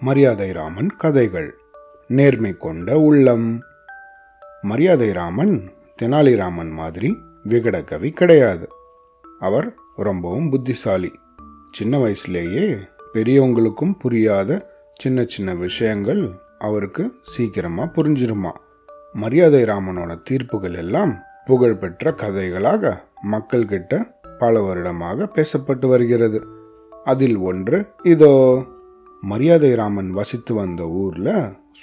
மரியாதை ராமன் கதைகள். நேர்மை கொண்ட உள்ளம். மரியாதை ராமன் தெனாலிராமன் மாதிரி விகடகவி கிடையாது. அவர் ரொம்பவும் புத்திசாலி. சின்ன வயசுலேயே பெரியவங்களுக்கும் புரியாத சின்ன சின்ன விஷயங்கள் அவருக்கு சீக்கிரமாக புரிஞ்சிருமா. மரியாதை ராமனோட தீர்ப்புகள் எல்லாம் புகழ்பெற்ற கதைகளாக மக்கள்கிட்ட பல வருடமாக பேசப்பட்டு வருகிறது. அதில் ஒன்று இதோ. மரியாதை ராமன் வசித்து வந்த ஊரில்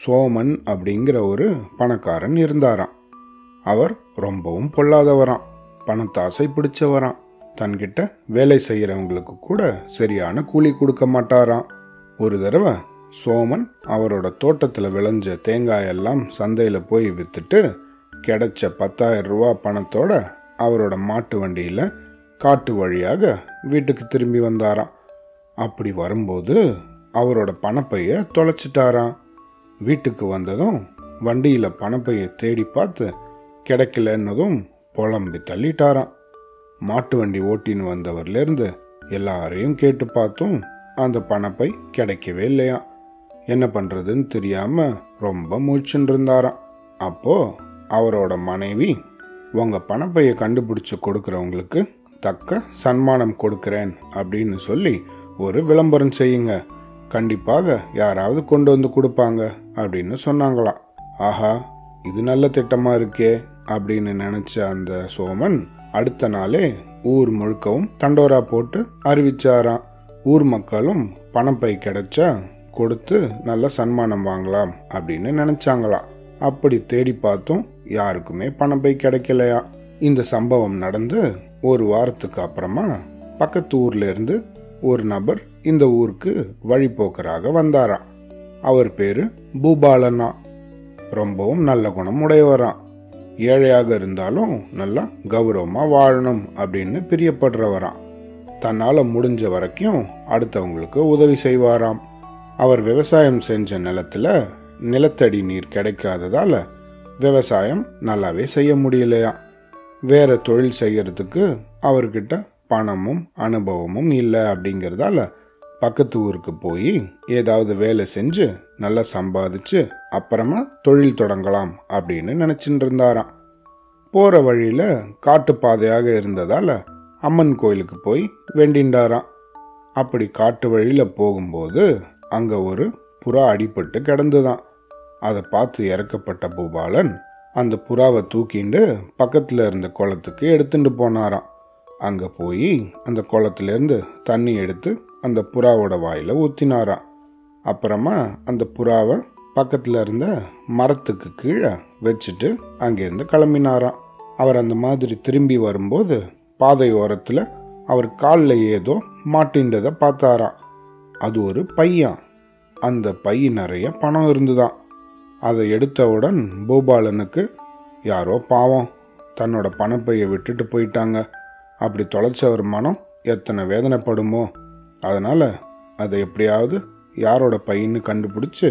சோமன் அப்படிங்கிற ஒரு பணக்காரன் இருந்தாராம். அவர் ரொம்பவும் பொல்லாதவராம். பணத்தாசை பிடிச்சவராம். தன்கிட்ட வேலை செய்கிறவங்களுக்கு கூட சரியான கூலி கொடுக்க மாட்டாராம். ஒரு தடவை சோமன் அவரோட தோட்டத்தில் விளைஞ்ச தேங்காயெல்லாம் சந்தையில் போய் வித்துட்டு கிடைச்ச பத்தாயிரம் ரூபா பணத்தோட அவரோட மாட்டு வண்டியில் காட்டு வழியாக வீட்டுக்கு திரும்பி வந்தாராம். அப்படி வரும்போது அவரோட பணப்பைய தொலைச்சிட்டாராம். வீட்டுக்கு வந்ததும் வண்டியில் பணப்பையை தேடி பார்த்து கிடைக்கலன்னதும் புலம்பி தள்ளிட்டாராம். மாட்டு வண்டி ஓட்டின்னு வந்தவர்லேருந்து எல்லாரையும் கேட்டு பார்த்தும் அந்த பணப்பை கிடைக்கவே இல்லையா என்ன பண்ணுறதுன்னு தெரியாமல் ரொம்ப மூச்சுன்னு இருந்தாராம். அப்போது அவரோட மனைவி உங்கள் பணப்பையை கண்டுபிடிச்சு கொடுக்குறவங்களுக்கு தக்க சன்மானம் கொடுக்குறேன் அப்படின்னு சொல்லி ஒரு விளம்பரம் செய்யுங்க. கண்டிப்பாக யாராவது கொண்டு வந்து கொடுப்பாங்க அப்படின்னு சொன்னாங்களாம். ஆஹா இது நல்ல திட்டமா இருக்கே அப்படின்னு நினைச்ச அந்த சோமன் அடுத்த நாளே ஊர் முழுக்கவும் தண்டோரா போட்டு அறிவிச்சாராம். ஊர் மக்களும் பணப்பை கிடைச்சா கொடுத்து நல்ல சன்மானம் வாங்கலாம் அப்படின்னு நினைச்சாங்களாம். அப்படி தேடி பார்த்தும் யாருக்குமே பணப்பை கிடைக்கலையா? இந்த சம்பவம் நடந்து ஒரு வாரத்துக்கு அப்புறமா பக்கத்து ஊர்ல இருந்து ஒரு நபர் இந்த ஊருக்கு வழிபோக்கராக வந்தாராம். அவர் பேரு பூபாலனா ரொம்பவும் நல்ல குணம் உடையவராம். ஏழையாக இருந்தாலும் நல்லா கௌரவமா வாழணும் அப்படின்னு பிரியப்படுறவராம். தன்னால முடிஞ்ச வரைக்கும் அடுத்தவங்களுக்கு உதவி செய்வாராம். அவர் விவசாயம் செஞ்ச நிலத்துல நிலத்தடி நீர் கிடைக்காததால விவசாயம் நல்லாவே செய்ய முடியலையா வேற தொழில் செய்யறதுக்கு அவர்கிட்ட பணமும் அனுபவமும் இல்லை அப்படிங்கிறதால பக்கத்து ஊருக்கு போய் ஏதாவது வேலை செஞ்சு நல்லா சம்பாதிச்சு அப்புறமா தொழில் தொடங்கலாம் அப்படின்னு நினச்சிட்டு இருந்தாராம் போகிற வழியில் காட்டுப்பாதையாக இருந்ததால் அம்மன் கோயிலுக்கு போய் வேண்டின்றாராம். அப்படி காட்டு வழியில் போகும்போது அங்கே ஒரு புறா அடிபட்டு கிடந்துதான். அதை பார்த்து இறக்கப்பட்ட பூபாலன் அந்த புறாவை தூக்கிண்டு பக்கத்தில் இருந்த குளத்துக்கு எடுத்துட்டு போனாராம். அங்கே போய் அந்த குளத்துலேருந்து தண்ணி எடுத்து அந்த புறாவோட வாயில் ஊற்றினாராம் அப்புறமா அந்த புறாவை பக்கத்தில் இருந்த மரத்துக்கு கீழே வச்சுட்டு அங்கேருந்து கிளம்பினாராம். அவர் அந்த மாதிரி திரும்பி வரும்போது பாதை அவர் காலில் ஏதோ மாட்டின்றதை பார்த்தாராம். அது ஒரு பையன் அந்த பை நிறைய பணம் இருந்துதான் அதை எடுத்தவுடன் பூபாலனுக்கு யாரோ பாவம் தன்னோட பணப்பையை விட்டுட்டு போயிட்டாங்க. அப்படி தொலைச்சவர் மனம் எத்தனை வேதனைப்படுமோ. அதனால் அதை எப்படியாவது யாரோட பையன்னு கண்டுபிடிச்சி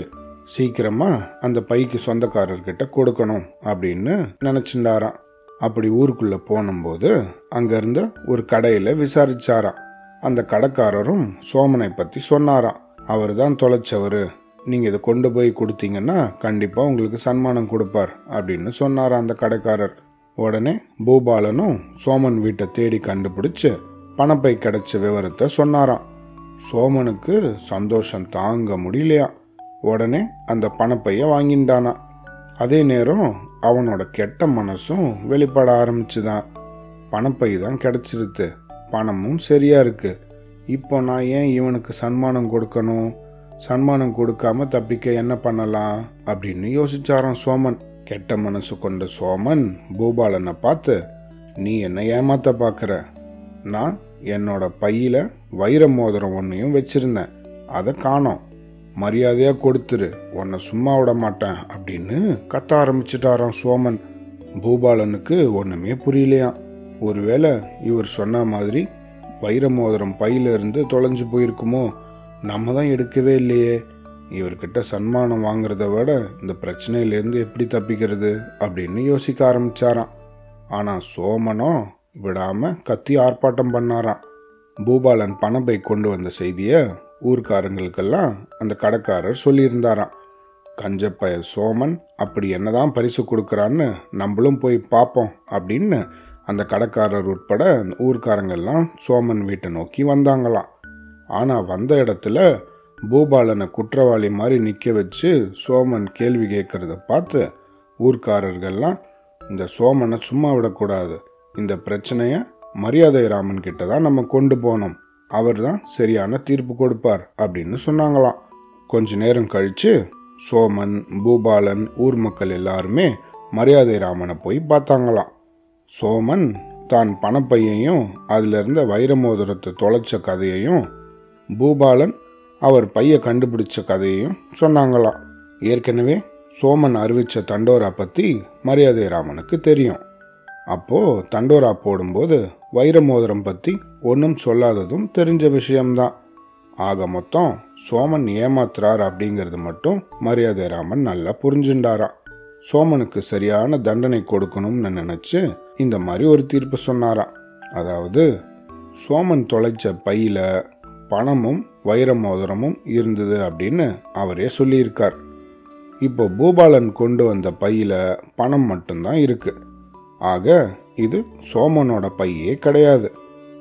சீக்கிரமாக அந்த பைக்கு சொந்தக்காரர்கிட்ட கொடுக்கணும் அப்படின்னு நினச்சிண்டாராம் அப்படி ஊருக்குள்ளே போனும்போது அங்கேருந்த ஒரு கடையில் விசாரிச்சாராம். அந்த கடைக்காரரும் சோமனை பற்றி சொன்னாராம். அவர் தான் தொலைச்சவர். நீங்கள் இதை கொண்டு போய் கொடுத்தீங்கன்னா கண்டிப்பாக உங்களுக்கு சன்மானம் கொடுப்பார் அப்படின்னு சொன்னார் அந்த கடைக்காரர். உடனே பூபாலனும் சோமன் வீட்டை தேடி கண்டுபிடிச்சு பணப்பை கிடைச்ச விவரத்தை சொன்னாராம். சோமனுக்கு சந்தோஷம் தாங்க முடியலையா? உடனே அந்த பணப்பைய வாங்கிண்டானா அதே நேரம் அவனோட கெட்ட மனசும் வெளிப்பட ஆரம்பிச்சுதான். பணப்பை தான் கிடைச்சிருது பணமும் சரியா இருக்கு. இப்போ நான் ஏன் இவனுக்கு சன்மானம் கொடுக்கணும்? சன்மானம் கொடுக்காம தப்பிக்க என்ன பண்ணலாம்? அப்படின்னு யோசிச்சாராம் சோமன். கெட்ட மனசு கொண்ட சோமன் பூபாலனை பார்த்து நீ என்னை ஏமாத்த பார்க்குற? நான் என்னோட பையில வைர மோதிரம் ஒன்றையும் வச்சிருந்தேன். அதை காணோம். மரியாதையாக கொடுத்துரு. உன்னை சும்மா விட மாட்டேன். அப்படின்னு கத்த ஆரம்பிச்சிட்டாராம் சோமன். பூபாலனுக்கு ஒன்றுமே புரியலையாம். ஒருவேளை இவர் சொன்ன மாதிரி வைர மோதிரம் பையிலிருந்து தொலைஞ்சு போயிருக்குமோ? நம்ம தான் எடுக்கவே இல்லையே. இவர்கிட்ட சன்மானம் வாங்குறத விட இந்த பிரச்சனையிலேருந்து எப்படி தப்பிக்கிறது அப்படின்னு யோசிக்க ஆரம்பிச்சாராம். ஆனால் சோமனோ விடாமல் கத்தி ஆர்ப்பாட்டம் பண்ணாராம். பூபாலன் பணப்பை கொண்டு வந்த செய்தியை ஊர்க்காரங்களுக்கெல்லாம் அந்த கடைக்காரர் சொல்லியிருந்தாராம். கஞ்சப்பய சோமன் அப்படி என்னதான் பரிசு கொடுக்குறான்னு நம்மளும் போய் பார்ப்போம் அப்படின்னு அந்த கடைக்காரர் உட்பட ஊர்க்காரங்கள்லாம் சோமன் வீட்டை நோக்கி வந்தாங்களாம். ஆனால் வந்த இடத்துல பூபாலனை குற்றவாளி மாதிரி நிற்க வச்சு சோமன் கேள்வி கேட்குறத பார்த்து ஊர்க்காரர்கள்லாம் இந்த சோமனை சும்மா விடக்கூடாது. இந்த பிரச்சனையை மரியாதை ராமன் கிட்ட தான் நம்ம கொண்டு போனோம் அவர் தான் சரியான தீர்ப்பு கொடுப்பார் அப்படின்னு சொன்னாங்களாம். கொஞ்ச நேரம் கழித்து சோமன் பூபாலன் ஊர் மக்கள் எல்லாருமே மரியாதை ராமனை போய் பார்த்தாங்களாம். சோமன் தான் பணப்பையையும் அதிலிருந்த வைர மோதிரத்தை தொலைச்ச கதையையும் பூபாலன் அவர் பைய கண்டுபிடிச்ச கதையையும் சொன்னாங்களாம். ஏற்கனவே சோமன் அறிவித்த தண்டோரா பற்றி மரியாதை ராமனுக்கு தெரியும். அப்போது தண்டோரா போடும்போது வைர மோதிரம் பற்றி ஒன்றும் சொல்லாததும் தெரிஞ்ச விஷயம்தான். ஆக மொத்தம் சோமன் ஏமாத்துறார் அப்படிங்கிறது மட்டும் மரியாதை ராமன் நல்லா புரிஞ்சுண்டாராம். சோமனுக்கு சரியான தண்டனை கொடுக்கணும்னு நினச்சி இந்த மாதிரி ஒரு தீர்ப்பு சொன்னாராம். அதாவது சோமன் தொலைச்ச பையில பணமும் வைர மோதிரமும் இருந்தது அப்படின்னு அவரே சொல்லியிருக்கார். இப்போ பூபாலன் கொண்டு வந்த பையில பணம் மட்டும்தான் இருக்கு. ஆக இது சோமனோட பையே கிடையாது.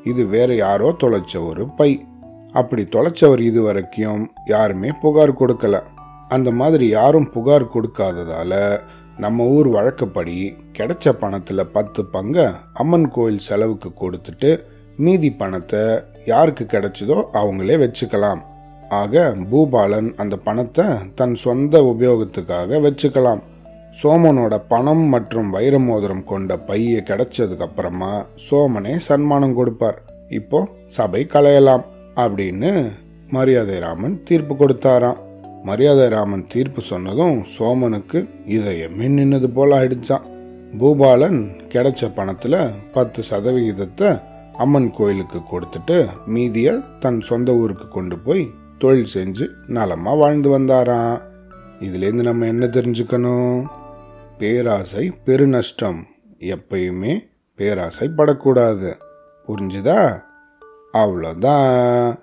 இது வேற யாரோ தொலைச்ச ஒரு பை. அப்படி தொலைச்சவர் இது வரைக்கும் யாருமே புகார் கொடுக்கல. அந்த மாதிரி யாரும் புகார் கொடுக்காததால நம்ம ஊர் வழக்கப்படி கிடைச்ச பணத்துல பத்து பங்க அம்மன் கோயில் செலவுக்கு கொடுத்துட்டு மீதி பணத்தை யாருக்கு கிடைச்சதோ அவங்களே வச்சுக்கலாம். ஆக பூபாலன் அந்த பணத்தை தன் சொந்த உபயோகத்துக்காக வச்சுக்கலாம். சோமனோட பணம் மற்றும் வைர மோதிரம் கொண்ட பைய கிடைச்சதுக்கு அப்புறமா சோமனே சன்மானம் கொடுப்பார். இப்போ சபை கலையலாம் அப்படின்னு மரியாதை ராமன் தீர்ப்பு கொடுத்தாராம். மரியாதை ராமன் தீர்ப்பு சொன்னதும் சோமனுக்கு இதயமே நின்னது போல ஆயிடுச்சான் பூபாலன் கிடைச்ச பணத்துல பத்து சதவிகிதத்தை அம்மன் கோயிலுக்கு கொடுத்துட்டு மீதியை தன் சொந்த ஊருக்கு கொண்டு போய் தொழில் செஞ்சு நலமாக வாழ்ந்து வந்தாராம். இதுலேருந்து நம்ம என்ன தெரிஞ்சுக்கணும்? பேராசை பெருநஷ்டம். எப்பயுமே பேராசை படக்கூடாது புரிஞ்சுதா? அவ்வளோதான்.